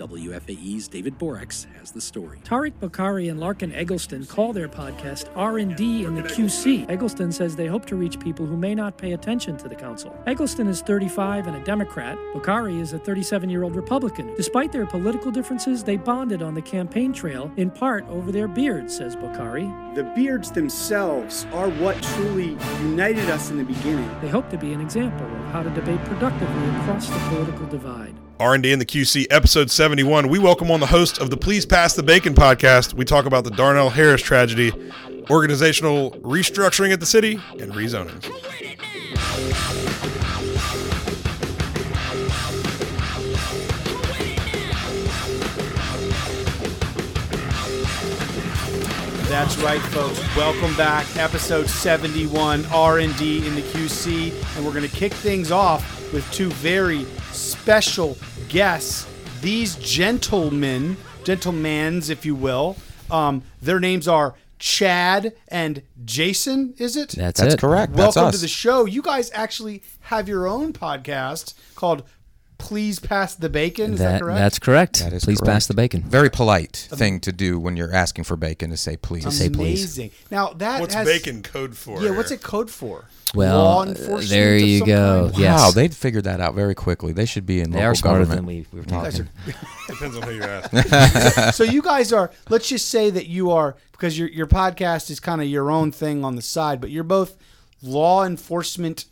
WFAE's David Boraks has the story. Tariq Bokhari and Larkin Egleston call their podcast R&D in the QC. Egleston says they hope to reach people who may not pay attention to the council. Egleston is 35 and a Democrat. Bokhari is a 37-year-old Republican. Despite their political differences, they bonded on the campaign trail in part over their beards, says Bokhari. The beards themselves are what truly united us in the beginning. They hope to be an example of how to debate productively across the political divide. R&D in the QC, episode 71. We welcome on the host of the Please Pass the Bacon podcast. We talk about the Darnell Harris tragedy, organizational restructuring at the city, and rezoning. That's right, folks. Welcome back, episode 71, R&D in the QC, and we're going to kick things off with two very special guests. These gentlemen, gentlemans, if you will, um, their names are Chad and Jason. Is it? That's, That's it. correct. That's Welcome us. to the show. You guys actually have your own podcast called Please Pass the Bacon. Is that, That- correct? That's correct. That is Please correct. pass the bacon. Very polite thing to do when you're asking for bacon to say please. say please. amazing. Now that What's has, bacon code for? Yeah, what's it code for? Well, Law uh, enforcement there you go. kind? Yes. Wow, they'd figured that out very quickly. They should be in They local are smarter government. than we, we were guys talking. Depends on who you ask. so you guys are let's just say that you are because your your podcast is kind of your own thing on the side but you're both law enforcement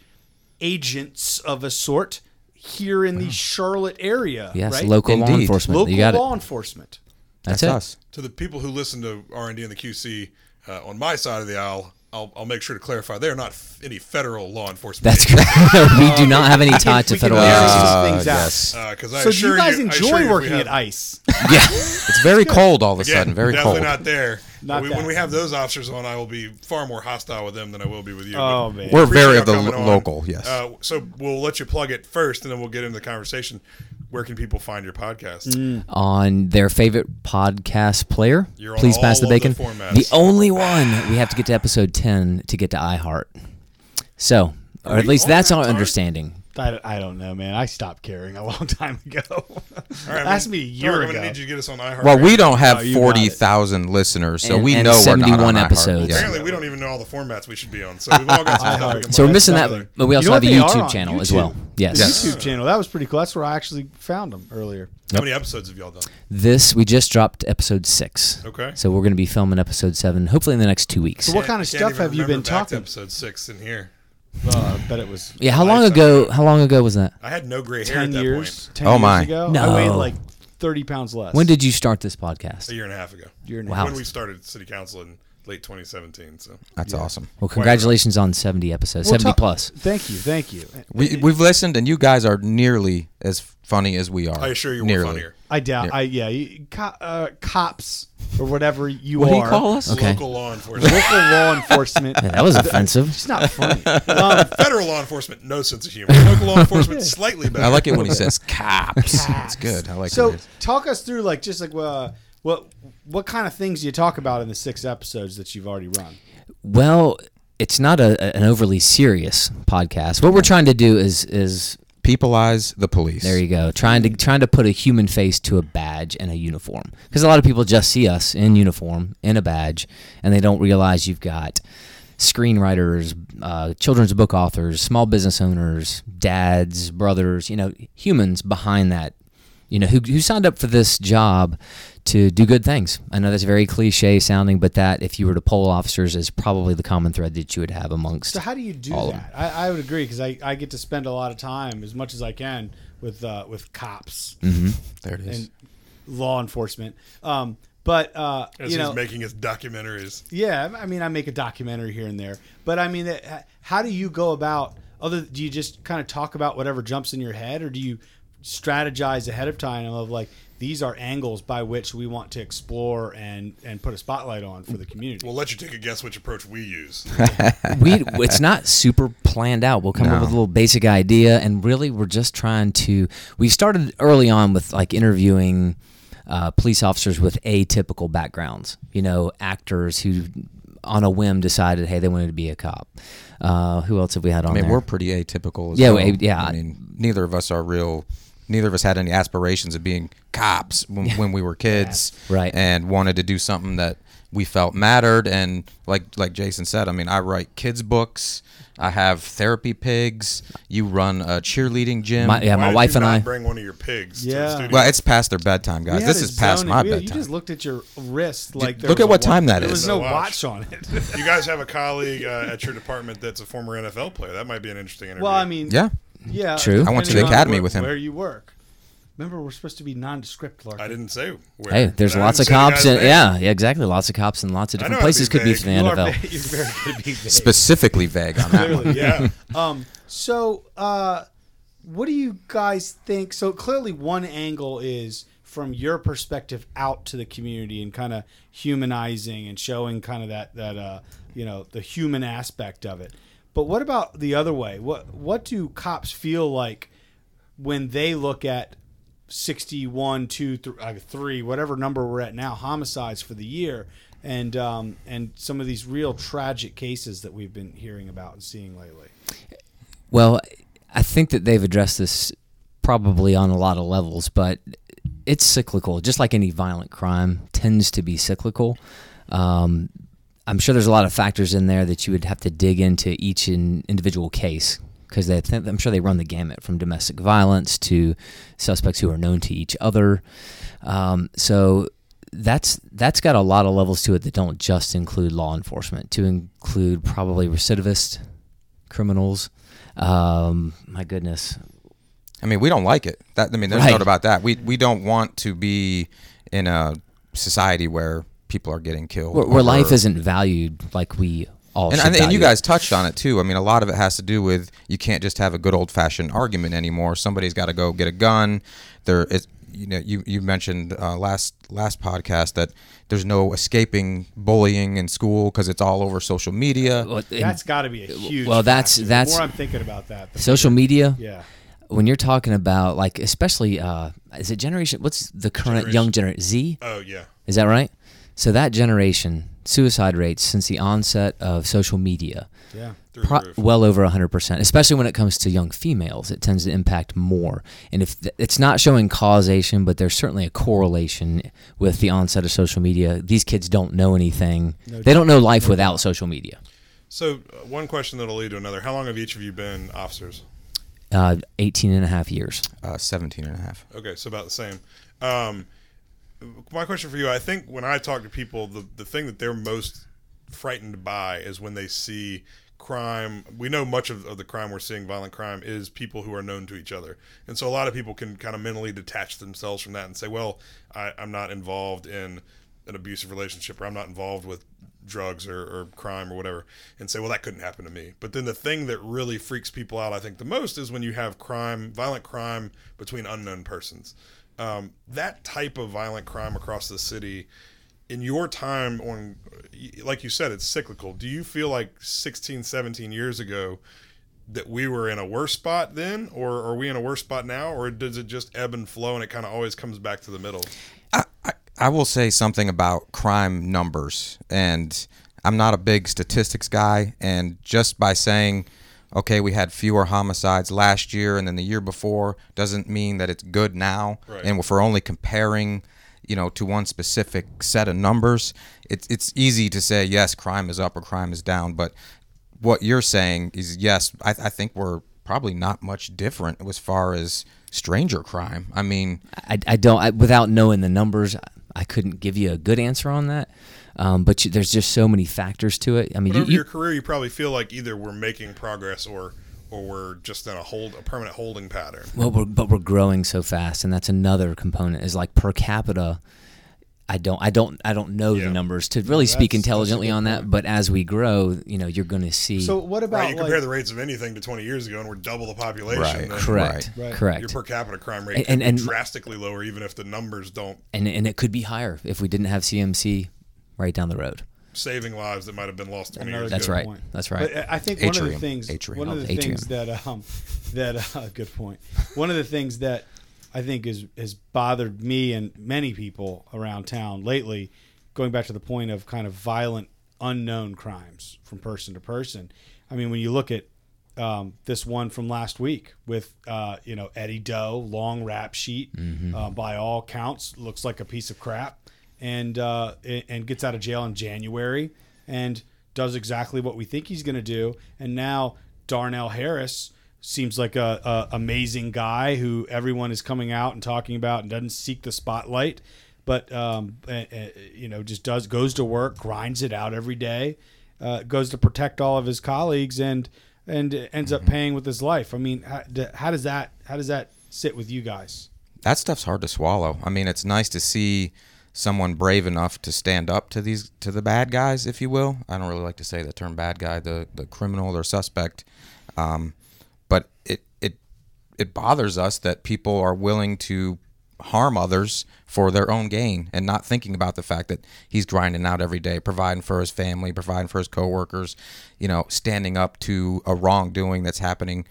agents of a sort here in the Charlotte area Yes, right local law enforcement. local you got law it. enforcement That's, That's us. to the people who listen to R&D and the QC uh, on my side of the aisle, I'll, I'll make sure to clarify they're not f- any federal law enforcement. That's correct. we do not have any tie to federal narrow agencies. some Uh, yes. out so do you guys I assure enjoy you working have- at ICE yeah, It's very cold all of a Again, sudden. Very definitely cold. Definitely not there. Not we, when we have those officers on, I will be far more hostile with them than I will be with you. Oh, But man. We're very of the lo- local, yes. Uh, so we'll let you plug it first, and then we'll get into the conversation. Where can people find your podcast? On their favorite podcast player. You're on Please pass the bacon. of the only one we have to get to episode 10 to get to iHeart. So, or at least that's our time? understanding. I, I don't know man I stopped caring a long time ago All right, ask I'm me a gonna- year Tariq, ago I'm gonna need you to get us on iHeart. well, we don't have Oh, you got forty thousand listeners, so And- we and know we're not 71 on iHeart. episodes. Yeah. Apparently, we don't even know all the formats we should be on. So we've all got some help. we can So we're put missing that, but we also know have a what they are YouTube on channel as YouTube? well. Yes. Yes. YouTube channel that was pretty cool that's where I actually found them earlier How many episodes have y'all done? This, we just dropped episode six. Okay. So we're going to be filming episode seven, hopefully in the next two weeks. So what kind of Can't stuff even have you been remember back to talking? episode six in here. Uh, I bet it was Yeah, how long Life ago? How long ago was that? I had no gray hair ten at that years. point. Ten Oh, years my. ago. No. I weighed like thirty pounds less. When did you start this podcast? A year and a half ago. Year and a Wow. When we started city council in late 2017. So That's awesome. Well, congratulations on seventy episodes, Well, seventy ta- plus. Thank you, thank you. We we've listened, and you guys are nearly as funny as we are. I assure you, nearly. we're funnier. I doubt. Yeah. I yeah. Co- uh, cops or whatever you What do you call us? Okay. Local law enforcement, Local law enforcement. Yeah, that was offensive. It's not funny. Um, federal law enforcement, no sense of humor. Local law enforcement, slightly better. I like it when he says cops. It's good. I like it. so it. talk us through like just like uh, what what kind of things do you talk about in the six episodes that you've already run? Well, it's not a, an overly serious podcast. What we're trying to do is is Peopleize the police. there you go, trying to trying to put a human face to a badge and a uniform. Because a lot of people just see us in uniform in a badge, and they don't realize you've got screenwriters, uh, children's book authors, small business owners, dads, brothers, you know, humans behind that, you know, who, who signed up for this job to do good things. I know that's very cliche sounding, but that, if you were to poll officers, is probably the common thread that you would have amongst. So how do you do that? I, I would agree because I, I get to spend a lot of time as much as I can with uh, with cops There it is. and law enforcement. Um, but uh, As you he's know, making his documentaries. Yeah, I mean, I make a documentary here and there, but I mean, how do you go about? Other, do you just kind of talk about whatever jumps in your head, or do you strategize ahead of time of like these are angles by which we want to explore and and put a spotlight on for the community? We'll let you take a guess which approach we use. we it's not super planned out. We'll come up with a little basic idea, and really, we're just trying to. We started early on with like interviewing uh, police officers with atypical backgrounds. You know, actors who, on a whim, decided, hey, they wanted to be a cop. Uh, who else have we had on I mean, there? we're pretty atypical as Yeah, well. we- yeah. I mean, neither of us are real neither of us had any aspirations of being cops when, when we were kids, Right. And wanted to do something that we felt mattered. And like like Jason said, I mean, I write kids books. I have therapy pigs. You run a cheerleading gym. My, yeah, Why my did wife you and not I. bring one of your pigs to Yeah. the studio? well, it's past their bedtime, guys. This is past zoned- my we- bedtime. You just looked at your wrist like there look at what wa- time that There is. was no No watch watch. on it. you guys have a colleague uh, at your department that's a former NFL player. That might be an interesting interview. well, I mean, yeah. Yeah, True. I went to the depending on academy where- with him. Where you work? Remember, we're supposed to be nondescript, Larkin. I didn't say where. Hey, there's I lots of didn't say the cops. guy's In, name. yeah, yeah, exactly. Lots of cops in lots of I different know how to places be could be vague. for the You are NFL. va- You're very good at being vague. Specifically vague on that one. Clearly, yeah. Um, so, uh, what do you guys think? So clearly, one angle is from your perspective out to the community and kind of humanizing and showing kind of that that uh, you know the human aspect of it. But what about the other way? What what do cops feel like when they look at 61, 2, th- uh, 3, whatever number we're at now, homicides for the year, and um, and some of these real tragic cases that we've been hearing about and seeing lately? Well, I think that they've addressed this probably on a lot of levels, but it's cyclical. Just like any violent crime tends to be cyclical. Um, I'm sure there's a lot of factors in there that you would have to dig into each in individual case because I'm sure they run the gamut from domestic violence to suspects who are known to each other. Um, so that's that's got a lot of levels to it that don't just include law enforcement. To include probably recidivist criminals. Um, my goodness, I mean, we don't like it. That I mean, there's Right. no doubt about that. We we don't want to be in a society where people are getting killed. where, where life isn't valued like we all And, should and, and you guys touched on it too. I mean, a lot of it has to do with you can't just have a good old fashioned argument anymore. Somebody's got to go get a gun. There is, you know, you you mentioned uh, last last podcast that there's no escaping bullying in school because it's all over social media. Well, That's got to be a huge. well, that's- factor. that's- The more I'm thinking about that. the social bigger- media. Yeah. When you're talking about like, especially, uh, is it generation? What's the current young generation? Z? Oh yeah. Is that right? So that generation suicide rates since the onset of social media Yeah. Pro- well over 100%, especially when it comes to young females. It tends to impact more. And if th- it's not showing causation, but there's certainly a correlation with the onset of social media. These kids don't know anything. they don't know life without social media. So uh, one question that'll lead to another. How long have each of you been officers? Uh, 18 and a half years. Uh, 17 and a half. Okay, so about the same. Um, my question for you, I think when I talk to people, the the thing that they're most frightened by is when they see crime. We know much of, of the crime we're seeing, violent crime, is people who are known to each other, and so a lot of people can kind of mentally detach themselves from that and say, "Well, I, I'm not involved in an abusive relationship, or I'm not involved with drugs or, or crime or whatever," and say, "Well, that couldn't happen to me." But then the thing that really freaks people out, I think, the most is when you have crime, violent crime between unknown persons um, that type of violent crime across the city in your time on like you said it's cyclical do you feel like 16 17 years ago that we were in a worse spot then or are we in a worse spot now or does it just ebb and flow and it kind of always comes back to the middle I, I, I will say something about crime numbers, and I'm not a big statistics guy. And just by saying, okay, we had fewer homicides last year and then the year before, doesn't mean that it's good now. Right. And if we're only comparing, you know, to one specific set of numbers, it's it's easy to say yes, crime is up or crime is down. But what you're saying is yes, I, I think we're probably not much different as far as stranger crime. I mean, I, I don't, I, without knowing the numbers, I couldn't give you a good answer on that. Um, but you, there's just so many factors to it. I mean, you, over you, your career you probably feel like either we're making progress or or we're just in a hold a permanent holding pattern Well, we're, but we're growing so fast, and that's another component. Is like per capita. I don't, I don't, I don't know Yeah. the numbers to really speak that's- that's a intelligently on that. But as we grow, you know, you're going to see. So what about right you like, compare the rates of anything to 20 years ago and we're double the population Right. then correct, Right. correct. your per capita crime rate And- could and- be and- drastically lower even if the numbers don't and and it could be higher if we didn't have CMC right down the road. saving lives that might have been lost 20 Another years That's ago. right. point. That's right. But I think one of the things, Atrium. one of the atrium. things that um, that uh, good point. One of the things that I think is has bothered me and many people around town lately, going back to the point of kind of violent unknown crimes from person to person. I mean, when you look at um, this one from last week with uh, you know Eddie Doe, long rap sheet, uh, by all counts, looks like a piece of crap, and uh, and gets out of jail in January and does exactly what we think he's going to do, and now Darnell Harris seems like a, a amazing guy who everyone is coming out and talking about and doesn't seek the spotlight, but um, you know just does goes to work, grinds it out every day, uh, goes to protect all of his colleagues, and and ends up paying with his life. I mean, how, how does that how does that sit with you guys? that stuff's hard to swallow. I mean, it's nice to see someone brave enough to stand up to these to the bad guys, if you will. I don't really like to say the term bad guy, the the criminal or suspect. Um, but it it it bothers us that people are willing to harm others for their own gain and not thinking about the fact that he's grinding out every day, providing for his family, providing for his coworkers, you know, standing up to a wrongdoing that's happening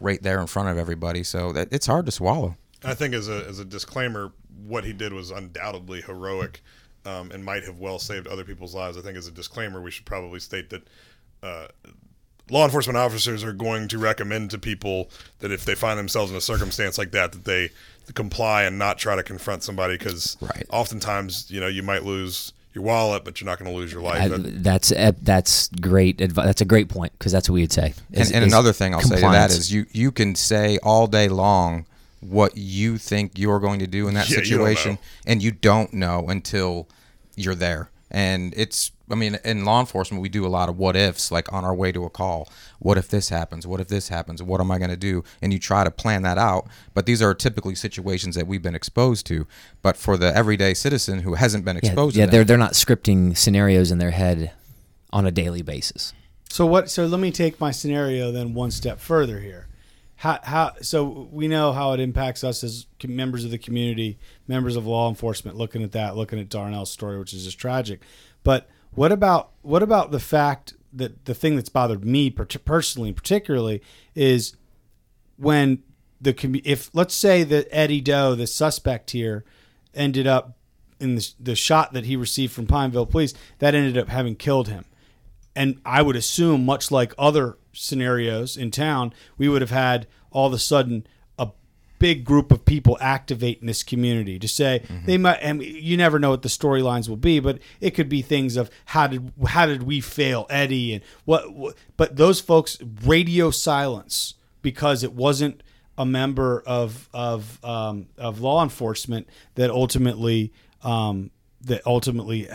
right there in front of everybody. So that it's hard to swallow. I think as a as a disclaimer, what he did was undoubtedly heroic, um, and might have well saved other people's lives. I think as a disclaimer, we should probably state that. Uh, Law enforcement officers are going to recommend to people that if they find themselves in a circumstance like that, that they comply and not try to confront somebody because Right. oftentimes, you know, you might lose your wallet, but you're not going to lose your life. I, that's that's great. Advi- that's a great point because that's what we would say. is- and, and is another thing I'll say to that is you you can say all day long what you think you're going to do in that Yeah, situation, know. and you don't know until you're there. And it's I mean in law enforcement we do a lot of what ifs like on our way to a call. What if this happens? What if this happens? What am I going to do? And you try to plan that out. But these are typically situations that we've been exposed to. But for the everyday citizen who hasn't been exposed yeah to they're they're not scripting scenarios in their head on a daily basis. So what? So let me take my scenario then one step further here. How, how so we know how it impacts us as members of the community, members of law enforcement. Looking at that, looking at Darnell's story, which is just tragic. But what about what about the fact that the thing that's bothered me per- personally, particularly, is when the if let's say that Eddie Doe, the suspect here, ended up in the, the shot that he received from Pineville police, that ended up having killed him and I would assume, much like other scenarios in town, we would have had all of a sudden a big group of people activate in this community to say they might. And you never know what the storylines will be, but it could be things of how did how did we fail Eddie and what. what but those folks radio silence because it wasn't a member of of um, of law enforcement that ultimately um, that ultimately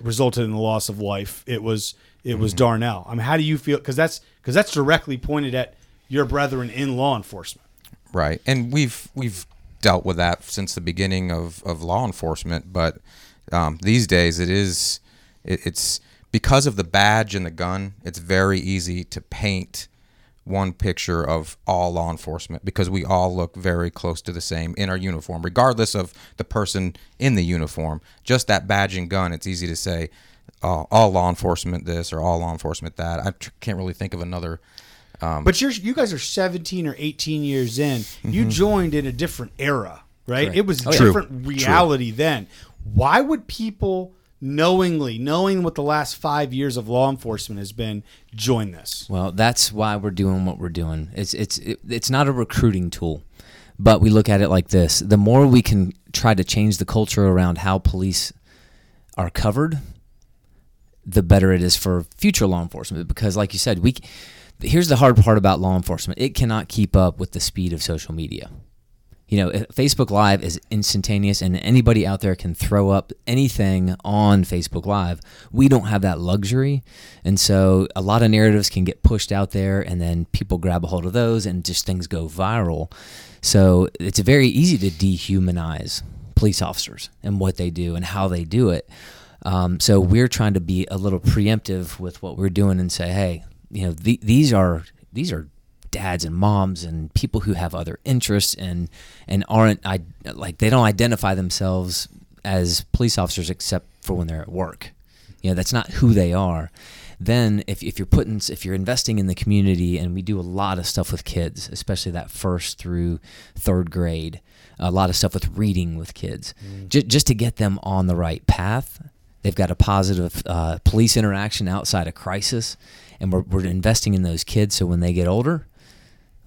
resulted in the loss of life. It was it was Darnell. I mean, how do you feel? Because that's because that's directly pointed at your brethren in law enforcement. Right, and we've we've dealt with that since the beginning of, of law enforcement. But um, these days, it is it, it's because of the badge and the gun. It's very easy to paint one picture of all law enforcement because we all look very close to the same in our uniform, regardless of the person in the uniform. Just that badge and gun, it's easy to say, oh, all law enforcement this or all law enforcement that. I tr- can't really think of another. Um, but you're you guys are 17 or 18 years in. You mm-hmm. joined in a different era, right? Correct. It was a Oh, yeah. different reality then. Why would people knowingly, knowing what the last five years of law enforcement has been, join this? Well, that's why we're doing what we're doing. It's it's it, it's not a recruiting tool, but we look at it like this: the more we can try to change the culture around how police are covered, the better it is for future law enforcement. Because, like you said, we here's the hard part about law enforcement: it cannot keep up with the speed of social media. You know, Facebook Live is instantaneous, and anybody out there can throw up anything on Facebook Live. We don't have that luxury, and so a lot of narratives can get pushed out there, and then people grab a hold of those, and just things go viral. So it's very easy to dehumanize police officers and what they do and how they do it. Um, so we're trying to be a little preemptive with what we're doing and say, hey, you know, the, these are these are dads and moms and people who have other interests and and aren't I like they don't identify themselves as police officers except for when they're at work. You know, that's not who they are. Then if, if you're putting if you're investing in the community and we do a lot of stuff with kids, especially that first through third grade, a lot of stuff with reading with kids, ju- just to get them on the right path They've got a positive uh, police interaction outside a crisis, and we're, we're investing in those kids so when they get older,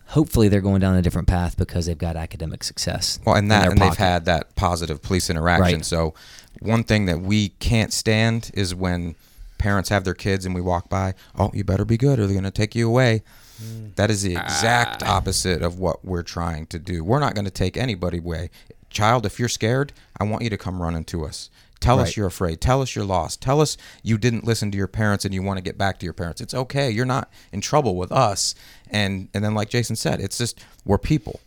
hopefully they're going down a different path because they've got academic success. Well, and that their and they've had that positive police interaction. Right. So, one thing that we can't stand is when parents have their kids and we walk by. Oh, you better be good, or they're going to take you away. That is the exact Ah. opposite of what we're trying to do. We're not going to take anybody away. Child, if you're scared, I want you to come running to us. Tell us you're afraid. Tell us you're lost. Tell us you didn't listen to your parents and you want to get back to your parents. It's okay. You're not in trouble with us. And and then like Jason said, it's just we're people.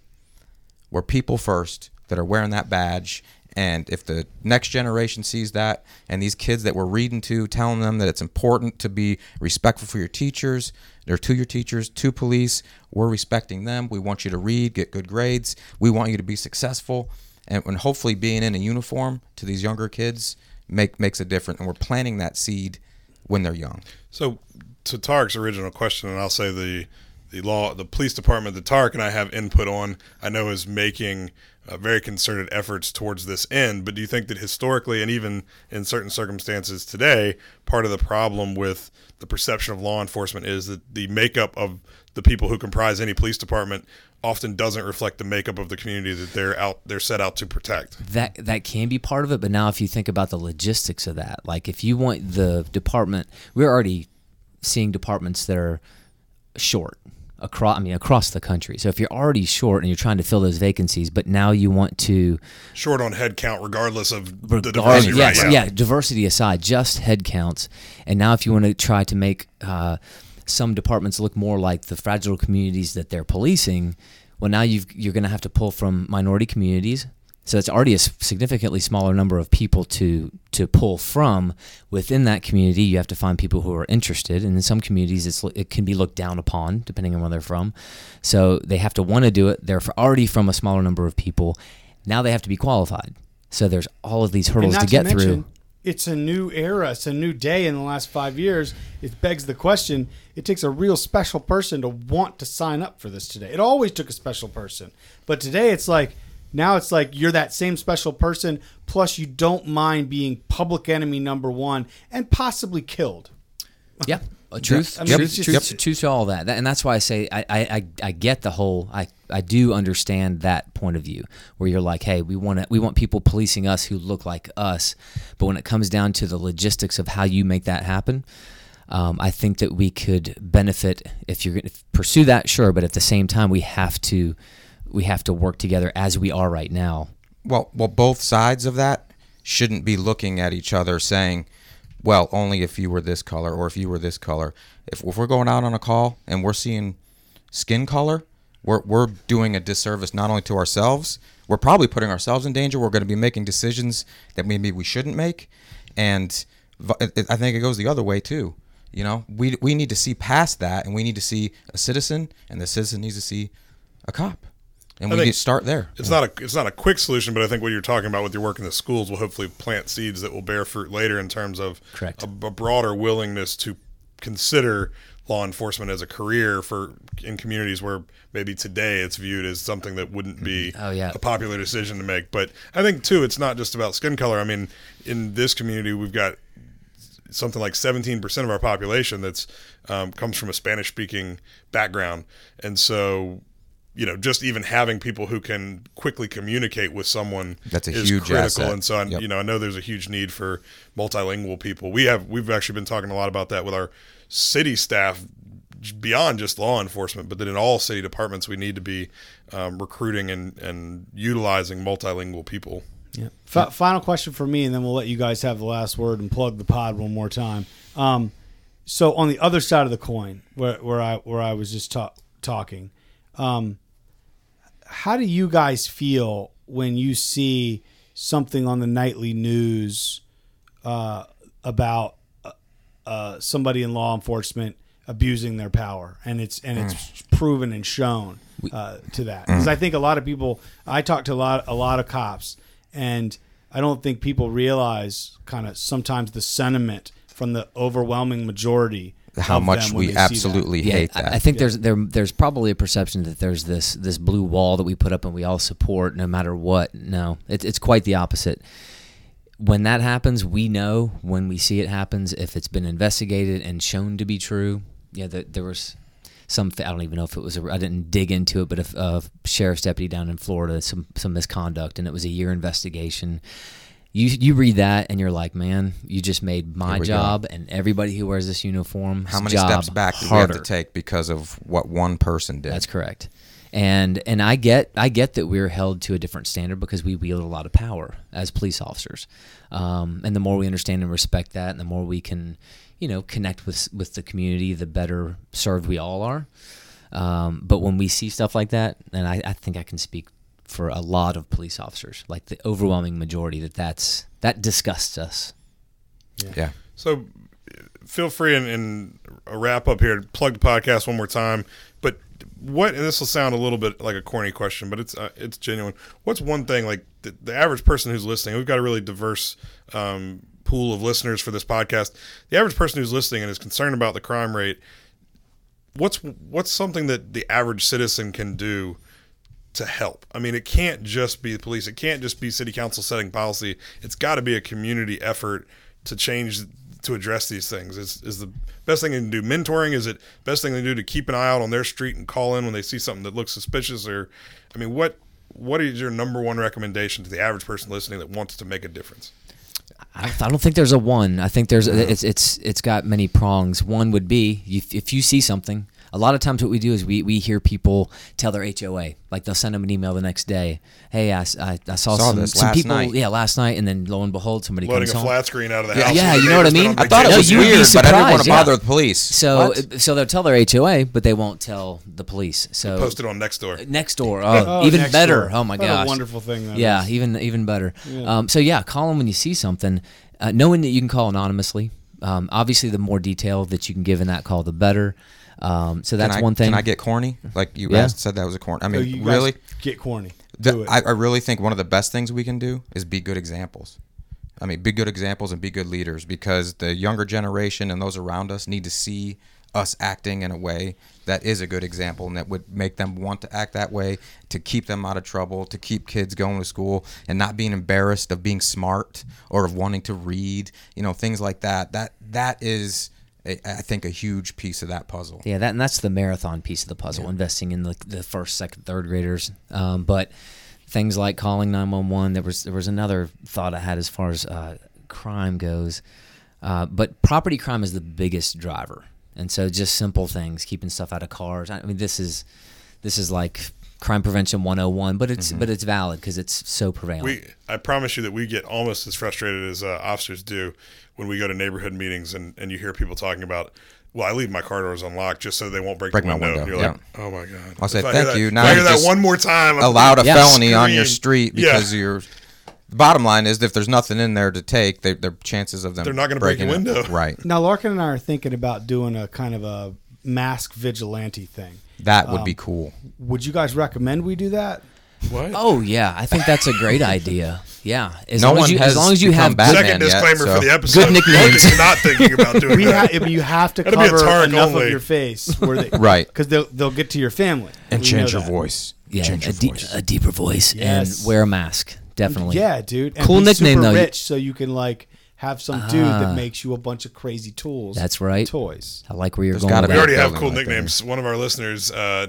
We're people first that are wearing that badge. And if the next generation sees that, and these kids that we're reading to, telling them that it's important to be respectful for your teachers, or to your teachers, to police, we're respecting them. We want you to read, get good grades. We want you to be successful, and, and hopefully being in a uniform to these younger kids make makes a difference. And we're planting that seed when they're young. So, to Tariq's original question, and I'll say the the law, the police department that Tariq and I have input on, I know is making uh, very concerted efforts towards this end. But do you think that historically, and even in certain circumstances today, part of the problem with the perception of law enforcement is that the makeup of the people who comprise any police department often doesn't reflect the makeup of the community that they're out they're set out to protect. that that can be part of it but now if you think about the logistics of that like if you want the department we're already seeing departments that are short across I mean across the country so if you're already short and you're trying to fill those vacancies but now you want to Short on headcount regardless of the diversity. yes, right? yeah. diversity aside, just headcounts. And now, if you want to try to make uh, some departments look more like the fragile communities that they're policing, well, now you've, you're going to have to pull from minority communities. So it's already a significantly smaller number of people to to pull from. Within that community, you have to find people who are interested, and in some communities, it's it can be looked down upon depending on where they're from. So they have to want to do it. They're already from a smaller number of people. Now they have to be qualified. So there's all of these hurdles to get through. mention, It's a new era. It's a new day in the last five years. It begs the question. It takes a real special person to want to sign up for this today. It always took a special person, but today it's like now it's like you're that same special person. Plus, you don't mind being public enemy number one and possibly killed. Yeah, truth, I mean, truth, it's truth, just- truth to all that. that, and that's why I say I, I, I, I get the whole. I, I do understand that point of view where you're like, hey, we want to, we want people policing us who look like us, but when it comes down to the logistics of how you make that happen, um, I think that we could benefit if you're going to pursue that, sure, but at the same time, we have to, we have to work together as we are right now. Well, well, both sides of that shouldn't be looking at each other saying, "Well, only if you were this color or if you were this color." If, if we're going out on a call and we're seeing skin color, we're we're doing a disservice not only to ourselves, we're probably putting ourselves in danger. We're going to be making decisions that maybe we shouldn't make, and I think it goes the other way too. You know, we we need to see past that, and we need to see a citizen, and the citizen needs to see a cop, and we need to start there. It's not a it's not a quick solution, but I think what you're talking about with your work in the schools will hopefully plant seeds that will bear fruit later in terms of Correct. A, a broader willingness to consider law enforcement as a career for in communities where maybe today it's viewed as something that wouldn't be Oh, yeah. a popular decision to make. But I think too, it's not just about skin color. I mean, in this community, we've got something like 17% of our population that's um, comes from a Spanish speaking background. And so, you know, just even having people who can quickly communicate with someone That's a is huge critical. asset. And so, I, Yep. you know, I know there's a huge need for multilingual people. We have, we've actually been talking a lot about that with our city staff beyond just law enforcement, but that in all city departments, we need to be um, recruiting and, and utilizing multilingual people. Yeah. F- final question for me, and then we'll let you guys have the last word and plug the pod one more time. Um, so on the other side of the coin, where, where I where I was just ta- talking, um, how do you guys feel when you see something on the nightly news uh, about uh, uh, somebody in law enforcement abusing their power, and it's and it's proven and shown uh, to that? Because I think a lot of people, I talk to a lot a lot of cops, and I don't think people realize kind of sometimes the sentiment from the overwhelming majority. How much we they that. absolutely Yeah, hate I- that. I think there's there there's probably a perception that there's this this blue wall that we put up and we all support no matter what. No, it's it's quite the opposite. when that happens, we know when we see it happens if it's been investigated and shown to be true. Yeah, the, there was some. I don't even know if it was. A, I didn't dig into it, but a, a sheriff's deputy down in Florida, some some misconduct, and it was a year investigation. You you read that and you're like, man, you just made my Here we go. job and everybody who wears this uniform. How many job steps back do we have to take because of what one person did? That's correct. And and I get I get that we're held to a different standard because we wield a lot of power as police officers, um, and the more we understand and respect that, and the more we can, you know, connect with with the community, the better served we all are. Um, but when we see stuff like that, and I, I think I can speak for a lot of police officers, like the overwhelming majority, that that's that disgusts us. yeah. So feel free and, and a wrap up here. Plug the podcast one more time. But what? And this will sound a little bit like a corny question, but it's uh, it's genuine. What's one thing like the, the average person who's listening? We've got a really diverse um, pool of listeners for this podcast. The average person who's listening and is concerned about the crime rate. What's what's something that the average citizen can do to help. I mean, it can't just be the police. It can't just be city council setting policy. It's got to be a community effort to change to address these things. Is is the best thing they can do mentoring? Is it best thing they do to keep an eye out on their street and call in when they see something that looks suspicious? Or, I mean, what what is your number one recommendation to the average person listening that wants to make a difference? I I don't think there's a one. I think there's it's it's it's got many prongs. One would be if, if you see something. A lot of times, what we do is we, we hear people tell their HOA, like they'll send them an email the next day. Hey, I saw, Saw some, this some last people, night." yeah, last night, and then lo and behold, somebody Loading comes a home. flat screen out of the Yeah, house. yeah, you know what I mean? I thought it was you would be weird, but I didn't want to surprised, bother yeah. the police. So What? so they'll tell their HOA, but they won't tell the police. So Post it on next door. next door, oh, Oh, even next better. door. Oh my What a gosh, wonderful thing that yeah, is. even even better. Um, so yeah, call them when you see something, uh, knowing that you can call anonymously. Um, obviously, the more detail that you can give in that call, the better. Um, so that's I, one thing. Can I get corny? Like you Yeah. asked, said that was a corny. I So mean, you really? get corny. The- I, I really think one of the best things we can do is be good examples. I mean, be good examples and be good leaders because the younger generation and those around us need to see us acting in a way that is a good example and that would make them want to act that way to keep them out of trouble, to keep kids going to school and not being embarrassed of being smart or of wanting to read, you know, things like that. That that is a, I think a huge piece of that puzzle. Yeah, that and that's the marathon piece of the puzzle, investing in the, the first, second, third graders. Um, but things like calling nine one one. There was there was another thought I had as far as uh, crime goes, uh, but property crime is the biggest driver, and so just simple things, keeping stuff out of cars. I mean, this is this is like crime prevention 101 but it's but it's valid because it's so prevalent We, I promise you that we get almost as frustrated as uh, officers do when we go to neighborhood meetings and, and you hear people talking about, well, I leave my car doors unlocked just so they won't break, Break the my window. window, And you're yeah. like, oh my god. I'll say, If "Thank that- you." If Now I hear that one more time. I'm- allowed a Yeah. felony on your Scream. street Yeah. because you're. The bottom line is, if there's nothing in there to take, they, their chances of them They're not gonna break the breaking it- window. Right. Now, Larkin and I are thinking about doing a kind of a mask vigilante thing. That would Um, be cool. Would you guys recommend we do that? What? oh yeah i think that's a great idea yeah as No long one as you has as long as you become have Batman Second yet, disclaimer so- for the episode. Good nicknames. Logan's not thinking about doing We ha- that. I mean, you have to That'd cover Tariq enough only. of your face where they Right. because they'll they'll get to your family And We change your that. voice. yeah change a, your de- voice. a deeper voice Yes. and wear a mask definitely Yeah, dude. And Cool be nickname, super though. Rich, so you can like have some dude Ah. that makes you a bunch of crazy tools. That's right. Toys. i like where you're There's going we already have building cool right there. nicknames. One of our listeners uh,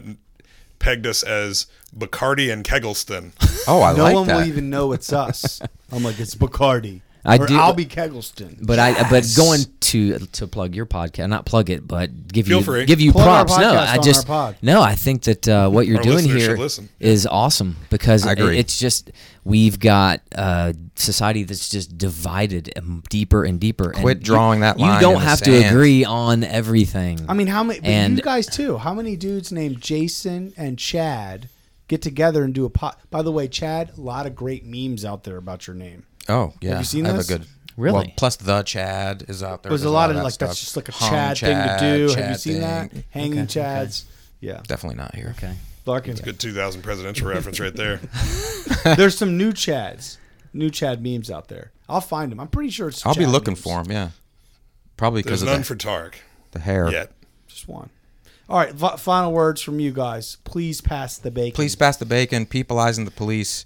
pegged us as Bacardi and Kegelston. Oh, I no like one will even know it's us. I'm like, it's Bacardi. I or do- I'll be Kegelston. But I, but going to to plug your podcast, not plug it, but give Feel you free. give you Plug our props. No, podcast I on just our pod. no. I think that uh, what you're Our doing listeners here should listen. is awesome because I agree. it's just we've got a society that's just divided um, deeper and deeper. and Quit you- drawing that You don't in the have to sand. agree on everything. I mean, how many? But And- you guys too. How many dudes named Jason and Chad get together and do a pot? By the way, Chad, a lot of great memes out there about your name. Oh, yeah. you seen I have this? a good. Really? Well, plus the Chad is out there. There's a There's lot of that like stuff. that's just like a Hung Chad, thing to do. Have you Chad seen that? Hanging Okay, Chads. Yeah, Definitely not here. okay. Larkin's Larkin. Good 2000 presidential reference right there. There's some new Chads, new Chad memes out there. I'll find them. I'm pretty sure it's. I'll be looking memes. for them. Yeah. Probably because of none the, for Tariq the hair. yet. Just one. All right. v- final words from you guys. Please pass the bacon. Please pass the bacon. Peopleizing the police.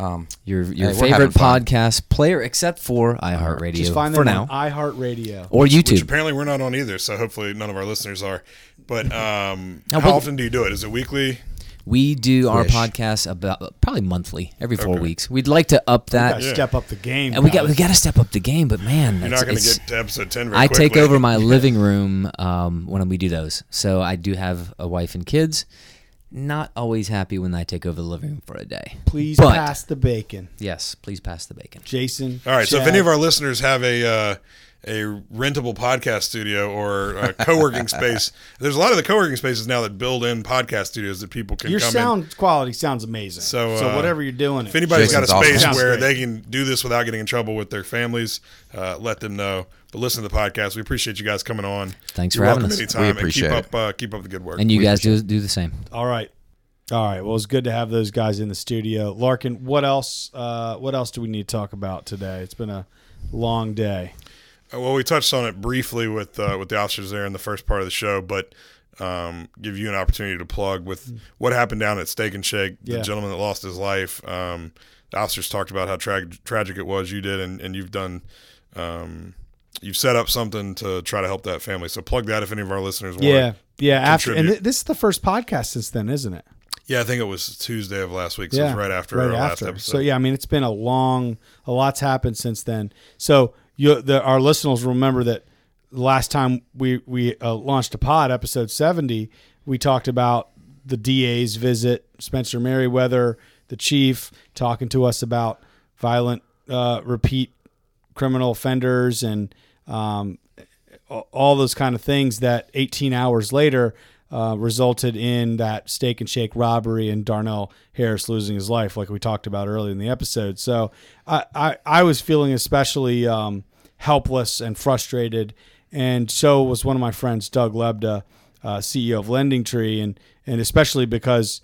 Um, Your your Hey, favorite podcast player, except for iHeartRadio Just find for now, on iHeartRadio. or Which YouTube. apparently we're not on either, so hopefully none of our listeners are. But um, Now, how what- often do you do it? Is it weekly? We do our Wish. podcast about probably monthly, every four Okay. weeks. We'd like to up that, Gotta Yeah. step up the game. and we got we got to step up the game. But man, You're not going to get to episode ten. Very I take over my living room um, when we do those. So I do have a wife and kids. Not always happy when I take over the living room for a day. Please But- pass the bacon, Yes, please pass the bacon. Jason. All right. So if any of our listeners have a uh, a rentable podcast studio or a co-working space, there's a lot of the co-working spaces now that build in podcast studios that people can your come sound quality sounds amazing. So, so uh, whatever you're doing, in. If anybody's Jason's got a space awesome. Sounds where great. they can do this without getting in trouble with their families, uh, let them know. But listen to the podcast. We appreciate you guys coming on. Thanks You're for having us. anytime. We and appreciate keep it. up uh, keep up the good work. And you guys do do the same. All right. All right. Well, it's good to have those guys in the studio. Larkin, what else? Uh, what else do we need to talk about today? It's been a long day. Uh, Well, we touched on it briefly with uh, with the officers there in the first part of the show, but um, give you an opportunity to plug with what happened down at Steak and Shake. The Yeah. gentleman that lost his life. Um, the officers talked about how tra- tragic it was. You did, and, and you've done. Um, you've set up something to try to help that family. So plug that if any of our listeners want. Yeah. Yeah. After and th- this is the first podcast since then, isn't it? Yeah, I think it was Tuesday of last week. So was right after right our last episode. So yeah, I mean, it's been a long, a lot's happened since then. So you, the, our listeners will remember that last time we we uh, launched a pod, episode seventy, we talked about the DA's visit, Spencer Merriweather, the chief, talking to us about violent uh, repeat criminal offenders and um, all those kind of things that 18 hours later uh, resulted in that steak and shake robbery and Darnell Harris losing his life, like we talked about earlier in the episode. So I, I, I was feeling especially um, helpless and frustrated. And so was one of my friends, Doug Lebda, uh, CEO of Lending Tree, and, and especially because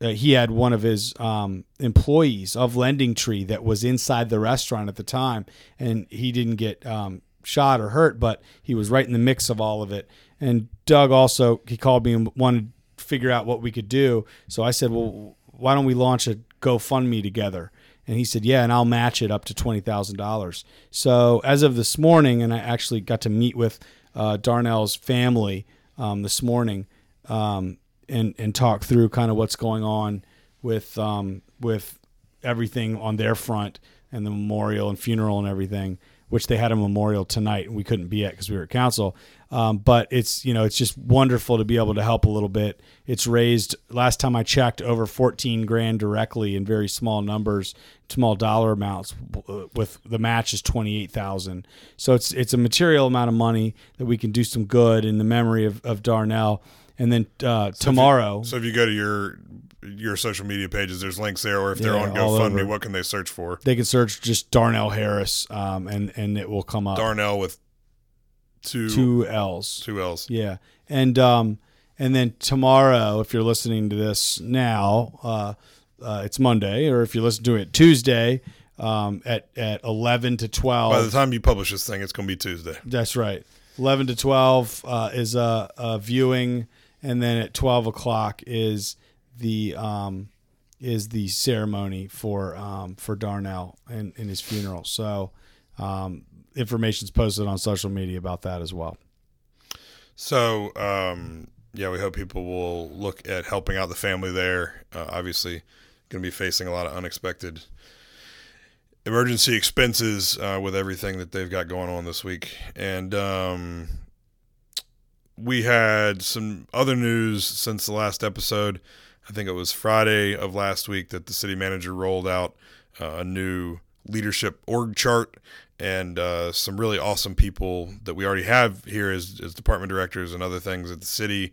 uh, he had one of his um, employees of Lending Tree that was inside the restaurant at the time, and he didn't get um, shot or hurt, but he was right in the mix of all of it. And Doug also he called me and wanted to figure out what we could do. So I said, well, why don't we launch a GoFundMe together? And he said, yeah, and I'll match it up to twenty thousand dollars. So as of this morning, and I actually got to meet with uh, Darnell's family um, this morning. Um, and and talk through kind of what's going on with um, with everything on their front and the memorial and funeral and everything. Which they had a memorial tonight and we couldn't be at because we were at council. Um, but it's you know it's just wonderful to be able to help a little bit. It's raised last time I checked over 14 grand directly in very small numbers, small dollar amounts. uh, With the match is 28,000. So it's it's a material amount of money that we can do some good in the memory of, of Darnell. And then uh, tomorrow, So if you go to your your social media pages, there's links there, or if they're Yeah, on GoFundMe, what can they search for? they can search just Darnell Harris, um, and and it will come up. Darnell with two Two L's. two L's. Yeah, and um, and then tomorrow, if you're listening to this now, uh, uh, it's Monday, or if you listen to it Tuesday, um, at at 11 to 12. By the time you publish this thing, it's going to be Tuesday. That's right. 11 to 12 uh, is a, a viewing, and then at 12 o'clock is the um, is the ceremony for um, for Darnell and, his funeral. So um, information's posted on social media about that as well. So, um, yeah, we hope people will look at helping out the family there. Uh, obviously, going to be facing a lot of unexpected emergency expenses uh, with everything that they've got going on this week. And um, we had some other news since the last episode. I think it was Friday of last week that the city manager rolled out uh, a new leadership org chart and uh, some really awesome people that we already have here as, as department directors and other things at the city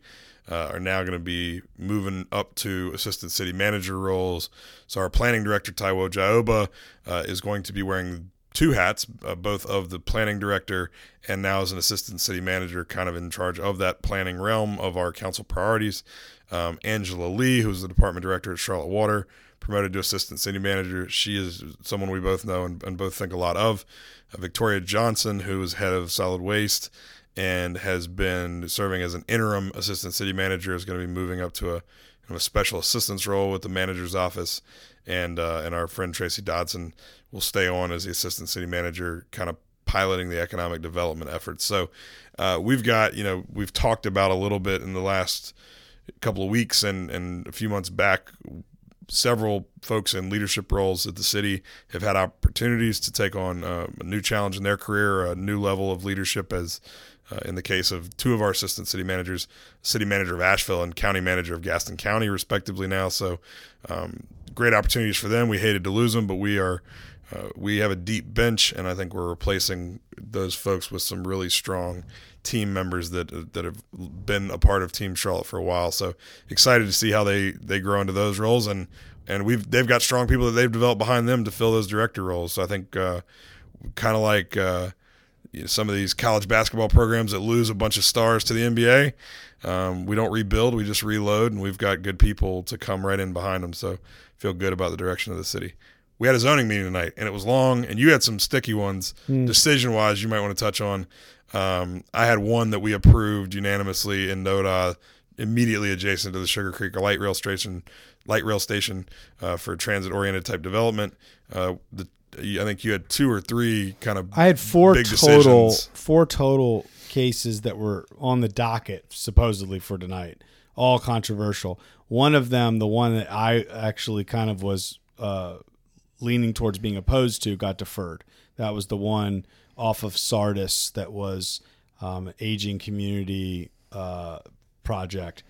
uh, are now going to be moving up to assistant city manager roles. So our planning director Taiwo Jaiyeoba uh, is going to be wearing two hats, uh, both of the planning director and now as an assistant city manager, kind of in charge of that planning realm of our council priorities. Um, Angela Lee, who's the department director at Charlotte Water, promoted to assistant city manager. She is someone we both know and, and both think a lot of. Uh, Victoria Johnson, who is head of solid waste and has been serving as an interim assistant city manager, is going to be moving up to a a special assistance role with the manager's office, and uh, and our friend Tracy Dodson will stay on as the assistant city manager, kind of piloting the economic development efforts. So uh, we've got you know we've talked about a little bit in the last couple of weeks and and a few months back several folks in leadership roles at the city have had opportunities to take on uh, a new challenge in their career, a new level of leadership as uh, in the case of two of our assistant city managers, city manager of Asheville and county manager of Gaston County, respectively, now. So, um, great opportunities for them. We hated to lose them, but we are. Uh, we have a deep bench, and I think we're replacing those folks with some really strong team members that that have been a part of Team Charlotte for a while. So excited to see how they they grow into those roles, and and we've they've got strong people that they've developed behind them to fill those director roles. So I think uh, kind of like uh, you know, some of these college basketball programs that lose a bunch of stars to the NBA. Um, we don't rebuild, we just reload, and we've got good people to come right in behind them. So feel good about the direction of the city. We had a zoning meeting tonight, and it was long, and you had some sticky ones, mm. decision wise, you might want to touch on. Um, I had one that we approved unanimously in NODA, immediately adjacent to the Sugar Creek light rail station, light rail station uh, for transit oriented type development. Uh, the I think you had two or three kind of. I had four total, decisions. four total cases that were on the docket supposedly for tonight, all controversial. One of them, the one that I actually kind of was uh, leaning towards being opposed to, got deferred. That was the one off of Sardis that was um, aging community uh, project.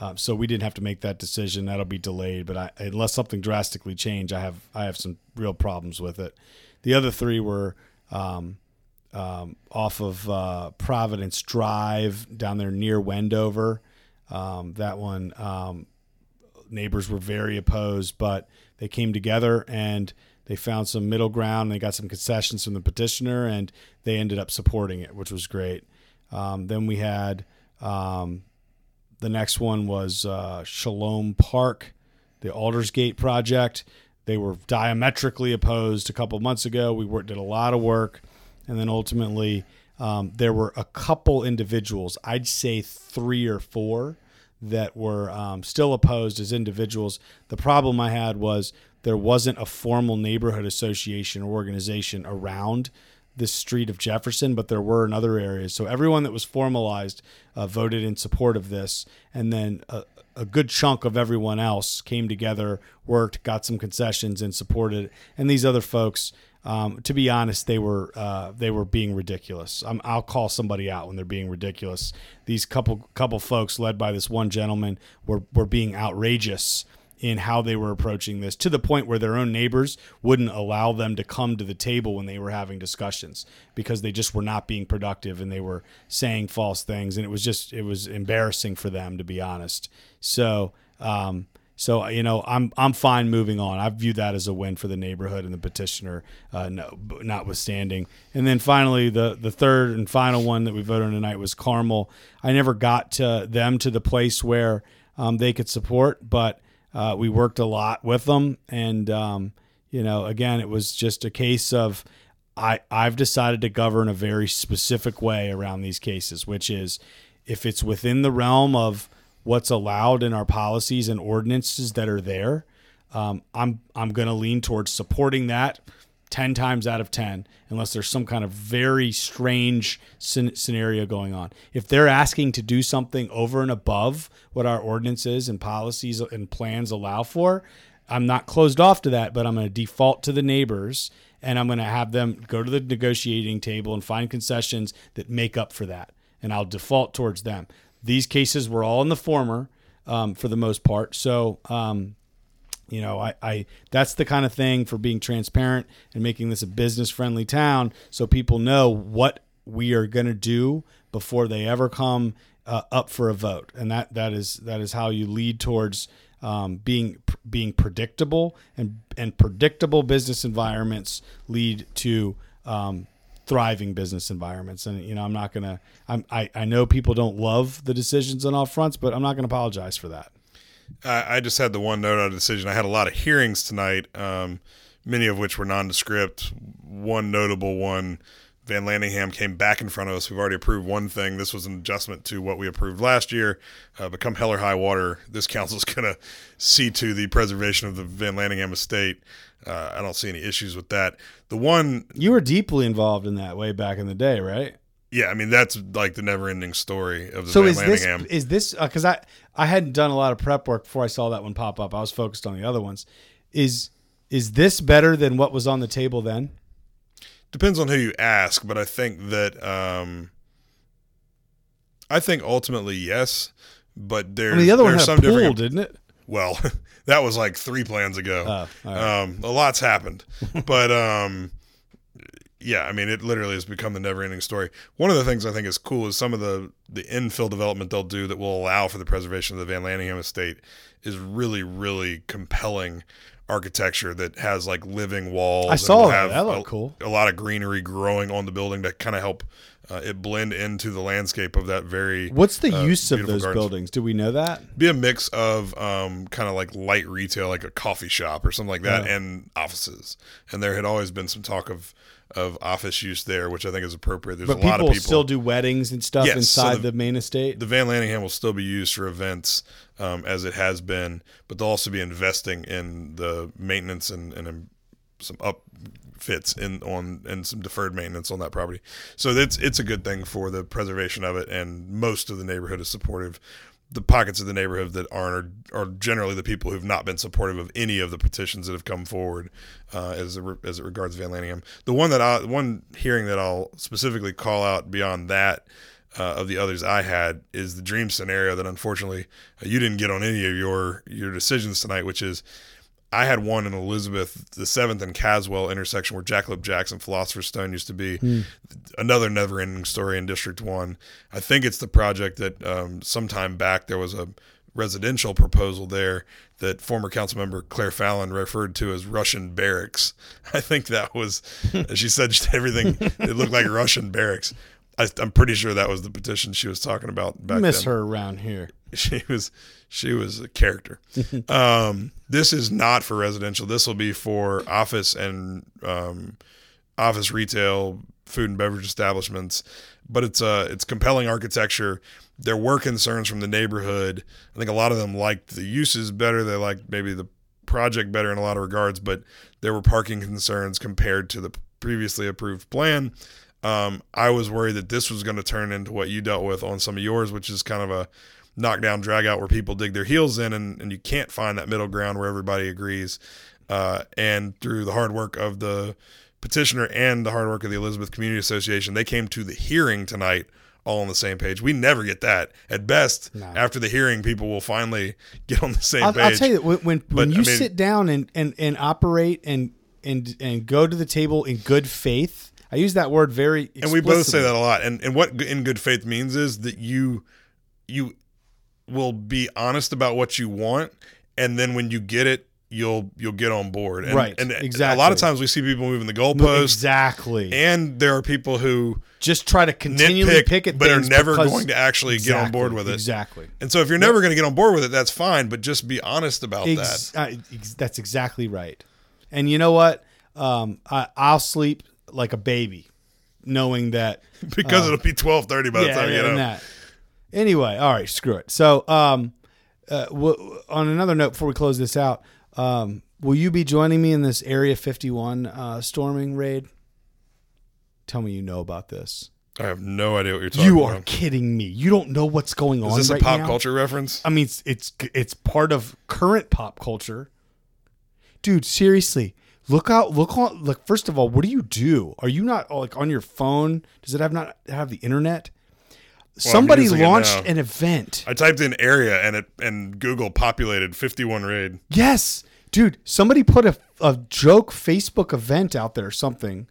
Um, so we didn't have to make that decision. That'll be delayed, but I, unless something drastically change, I have I have some real problems with it. The other three were um, um, off of uh, Providence Drive down there near Wendover. Um, that one, um, neighbors were very opposed, but they came together and they found some middle ground. They got some concessions from the petitioner, and they ended up supporting it, which was great. Um, then we had um, the next one was uh, Shalom Park, the Aldersgate project. They were diametrically opposed a couple months ago. We worked, did a lot of work, and then ultimately um, there were a couple individuals. I'd say three or four that were um, still opposed as individuals. The problem I had was there wasn't a formal neighborhood association or organization around this street of Jefferson, but there were in other areas. So everyone that was formalized uh, voted in support of this, and then a, a, good chunk of everyone else came together, worked, got some concessions, and supported. And these other folks, um, to be honest, they were uh, they were being ridiculous. i will call somebody out when they're being ridiculous. These couple couple folks, led by this one gentleman, were were being outrageous in how they were approaching this to the point where their own neighbors wouldn't allow them to come to the table when they were having discussions because they just were not being productive and they were saying false things and it was just it was embarrassing for them to be honest so um, so you know I'm I'm fine moving on. I view that as a win for the neighborhood and the petitioner, uh, no, notwithstanding. And then finally, the the third and final one that we voted on tonight was Carmel. I never got to them to the place where um, they could support, but uh, we worked a lot with them, and um, you know, again, it was just a case of I I've decided to govern a very specific way around these cases, which is if it's within the realm of what's allowed in our policies and ordinances that are there, um, I'm I'm going to lean towards supporting that 10 times out of 10 unless there's some kind of very strange scenario going on. If they're asking to do something over and above what our ordinances and policies and plans allow for, I'm not closed off to that, but I'm going to default to the neighbors and I'm going to have them go to the negotiating table and find concessions that make up for that. And I'll default towards them. These cases were all in the former um, for the most part. So, um, you know, I, I that's the kind of thing for being transparent and making this a business friendly town so people know what we are going to do before they ever come uh, up for a vote. And that that is that is how you lead towards um, being being predictable and and predictable business environments lead to um, thriving business environments. And you know, I'm not gonna. I'm, I I know people don't love the decisions on all fronts, but I'm not gonna apologize for that. I, I just had the one note on a decision. I had a lot of hearings tonight, um, many of which were nondescript. One notable one Van Landingham came back in front of us. We've already approved one thing. This was an adjustment to what we approved last year. Uh, become hell or high water. This council is going to see to the preservation of the Van Landingham estate. Uh, I don't see any issues with that. The one, You were deeply involved in that way back in the day, right? yeah, I mean that's like the never-ending story of the So Van is this is this because I I hadn't done a lot of prep work before I saw that one pop up. I was focused on the other ones. Is is this better than what was on the table then? Depends on who you ask, but I think that um, I think ultimately yes. But there's I mean, the other one had some pool, different. didn't it? Well, that was like three plans ago. Oh, right. um, a lot's happened, but um, yeah, I mean, it literally has become the never-ending story. One of the things I think is cool is some of the the infill development they'll do that will allow for the preservation of the Van Landingham estate is really, really compelling architecture that has like living walls. I saw that. have That looked a, cool. A lot of greenery growing on the building to kind of help uh, it blend into the landscape of that very. What's the uh, use of those gardens. buildings? Do we know that? Be a mix of um, kind of like light retail, like a coffee shop or something like that, Yeah. and offices. And there had always been some talk of of office use there, which I think is appropriate. There's But a lot of people still do weddings and stuff Yes, so inside the- the, main estate. the Van Landingham will still be used for events um, as it has been, but they'll also be investing in the maintenance and, and in some upfits in on and some deferred maintenance on that property. So it's it's a good thing for the preservation of it, and most of the neighborhood is supportive. The pockets of the neighborhood that aren't are, are generally the people who've not been supportive of any of the petitions that have come forward uh, as it, re- as it regards Van Landingham. The one that I one hearing that I'll specifically call out beyond that uh, of the others I had is the dream scenario that unfortunately uh, you didn't get on any of your your decisions tonight, which is I had one in Elizabeth, the seventh and Caswell intersection where Jackalope Jackson Philosopher's Stone used to be. Another never ending story in District One. I think it's the project that um, sometime back there was a residential proposal there that former council member Claire Fallon referred to as Russian barracks. I think that was, she said everything, it looked like Russian barracks. I, I'm pretty sure that was the petition she was talking about back then. Miss then her around here. she was she was a character. um, this is not for residential. This will be for office and um, office retail, food and beverage establishments. But it's uh it's compelling architecture. There were concerns from the neighborhood. I think a lot of them liked the uses better. They liked maybe the project better in a lot of regards, but there were parking concerns compared to the previously approved plan. Um, I was worried that this was going to turn into what you dealt with on some of yours, which is kind of a knockdown, drag out where people dig their heels in, and, and you can't find that middle ground where everybody agrees. Uh, and through the hard work of the petitioner and the hard work of the Elizabeth Community Association, they came to the hearing tonight all on the same page. We never get that. At best, after the hearing, people will finally get on the same I'll, page. I'll tell you that when when, when you I mean- sit down and, and, and operate and and and go to the table in good faith, I use that word very. and we both say that a lot and and what in good faith means is that you you will be honest about what you want and then when you get it you'll you'll get on board and, Right, and exactly. a lot of times we see people moving the No, goalposts exactly. and there are people who Just try to continually nitpick pick at but are never going to actually get on board with it Exactly. and so if you're never going to get on board with it that's fine but just be honest about Ex- that uh, ex- that's exactly right. And you know what? Um, I, I'll sleep like a baby, knowing that. because it'll be 12:30 by the time you up that. Anyway, all right, screw it. So, um, uh, w- on another note, before we close this out, um, will you be joining me in this Area 51 uh, storming raid? Tell me you know about this. I have no idea what you're talking about. You about are kidding me. You don't know what's going on. is this a right pop now? culture reference I mean, it's, it's it's part of current pop culture, dude. Seriously, look out! Look on. Look. First of all, what do you do? Are you not uh, like on your phone? Does it have not have the internet? Somebody launched an event. I typed in area and it and Google populated 51 raid Yes, dude. Somebody put a a joke Facebook event out there or something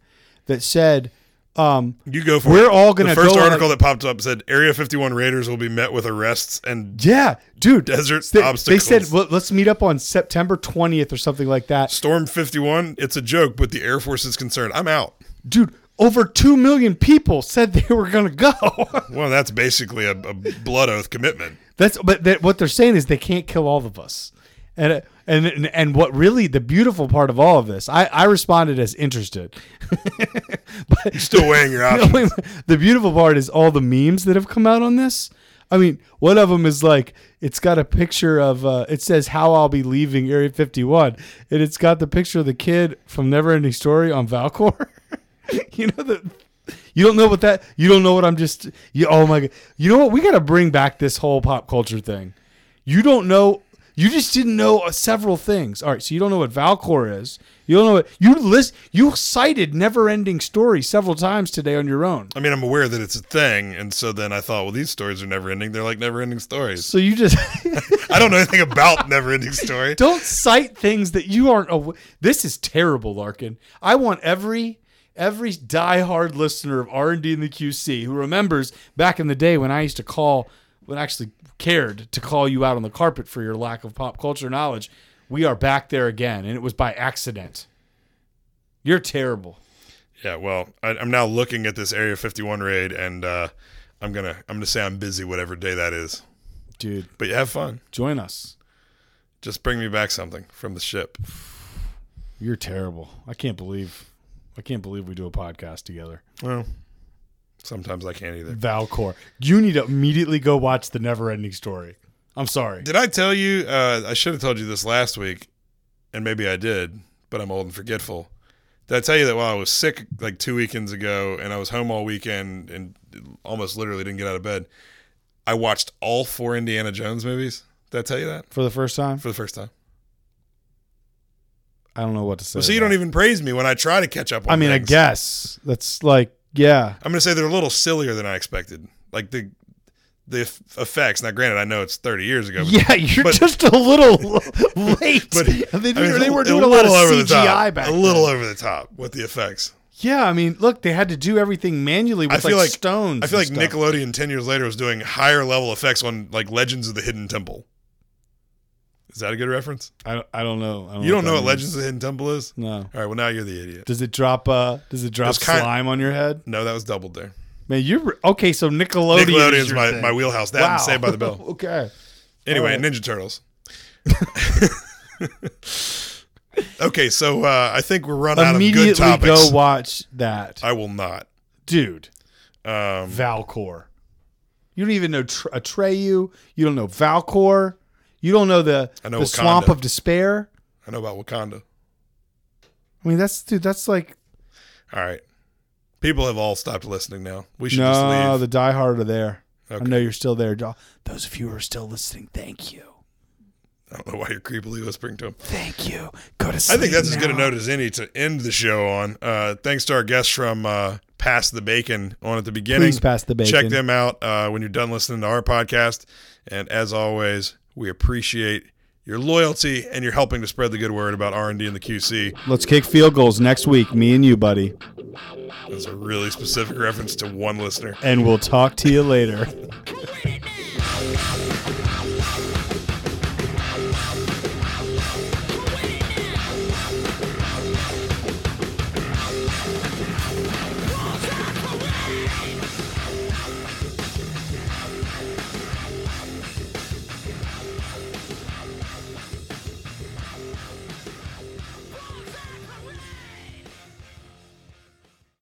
that said, um, You go for We're it. all gonna The first go article that popped up said Area 51 raiders will be met with arrests and "Yeah, dude." Desert they, obstacles. They said, well, "Let's meet up on September 20th or something like that." Storm 51. It's a joke, but the Air Force is concerned. I'm out. dude over 2 million people said they were going to go Well, that's basically a, a blood oath commitment. that's but that, what they're saying is they can't kill all of us And and and, what really the beautiful part of all of this, I, I responded as interested. but Still weighing your options. the beautiful part is all the memes that have come out on this. I mean, one of them is like it's got a picture of uh, it says how I'll be leaving Area 51, and it's got the picture of the kid from Neverending Story on Falkor. you know the. You don't know what that. You don't know what I'm just. You, oh my god. You know what? We got to bring back this whole pop culture thing. You don't know. You just didn't know uh, several things. All right, so you don't know what Falkor is. You don't know what you list. You cited Never-Ending Story several times today on your own. I mean, I'm aware that it's a thing, and so then I thought, well, these stories are never ending. They're like never ending stories. So you just I don't know anything about never ending story. don't cite things that you aren't. Aw- this is terrible, Larken. I want every every diehard listener of R and D in the QC who remembers back in the day when I used to call, when actually cared to call you out on the carpet for your lack of pop culture knowledge. We are back there again, and it was by accident. You're terrible. Yeah, well, I, I'm now looking at this Area 51 raid, and uh, I'm gonna I'm gonna say I'm busy whatever day that is. Dude, But you have fun. join us. Just bring me back something from the ship. You're terrible. I can't believe I can't believe we do a podcast together. Well, sometimes I can't either. Falkor. You need to immediately go watch the never ending story. I'm sorry. Did I tell you? Uh, I should have told you this last week, and maybe I did, but I'm old and forgetful. Did I tell you that while I was sick like two weekends ago, and I was home all weekend and almost literally didn't get out of bed, I watched all four Indiana Jones movies. Did I tell you that For the first time? for the first time? I don't know what to say. Well, so you don't even praise me when I try to catch up. on I mean, I guess that's like, yeah. I'm gonna say they're a little sillier than I expected. Like the the effects. Now, granted, I know it's 30 years ago. but- Yeah, you're but- just a little late. But they, I mean, they were a doing a, lot of little over the CGI top. back A little then. over the top with the effects. Yeah, I mean, look, they had to do everything manually with I feel like, like stones. I feel like stuff. Nickelodeon 10 years later was doing higher level effects on like Legends of the Hidden Temple. Is that a good reference? I, don't- I don't know. You don't know what means. Legends of the Hidden Temple is? No. All right, well now you're the idiot. Does it drop? Uh, does it drop It's kind- slime on your head? No, that was doubled there. Man, you're re- okay. So Nickelodeon. is your my, thing. my wheelhouse. That and Saved by the Bell. okay. Anyway, All right. Ninja Turtles. okay, so uh, I think we're running out of good topics. Immediately topics. go watch that, I will not. dude. Um, Falkor. You don't even know Tr- Atreyu. You don't know Falkor. You don't know the I know the Wakanda. swamp of despair. I know about Wakanda. I mean, that's dude. That's like All right. People have all stopped listening now. We should just no. leave. The diehard are there. Okay. I know you're still there. Those of you who are still listening, thank you. I don't know why you're creepily whispering to him. Thank you. Go to I sleep. think that's as good a now. note as any to end the show on. Uh, thanks to our guests from uh, Pass the Bacon on at the beginning. Please pass the bacon. Check them out uh, when you're done listening to our podcast. And as always, we appreciate your loyalty and you're helping to spread the good word about R&D and the QC. Let's kick field goals next week, me and you, buddy. That's a really specific reference to one listener. And we'll talk to you later.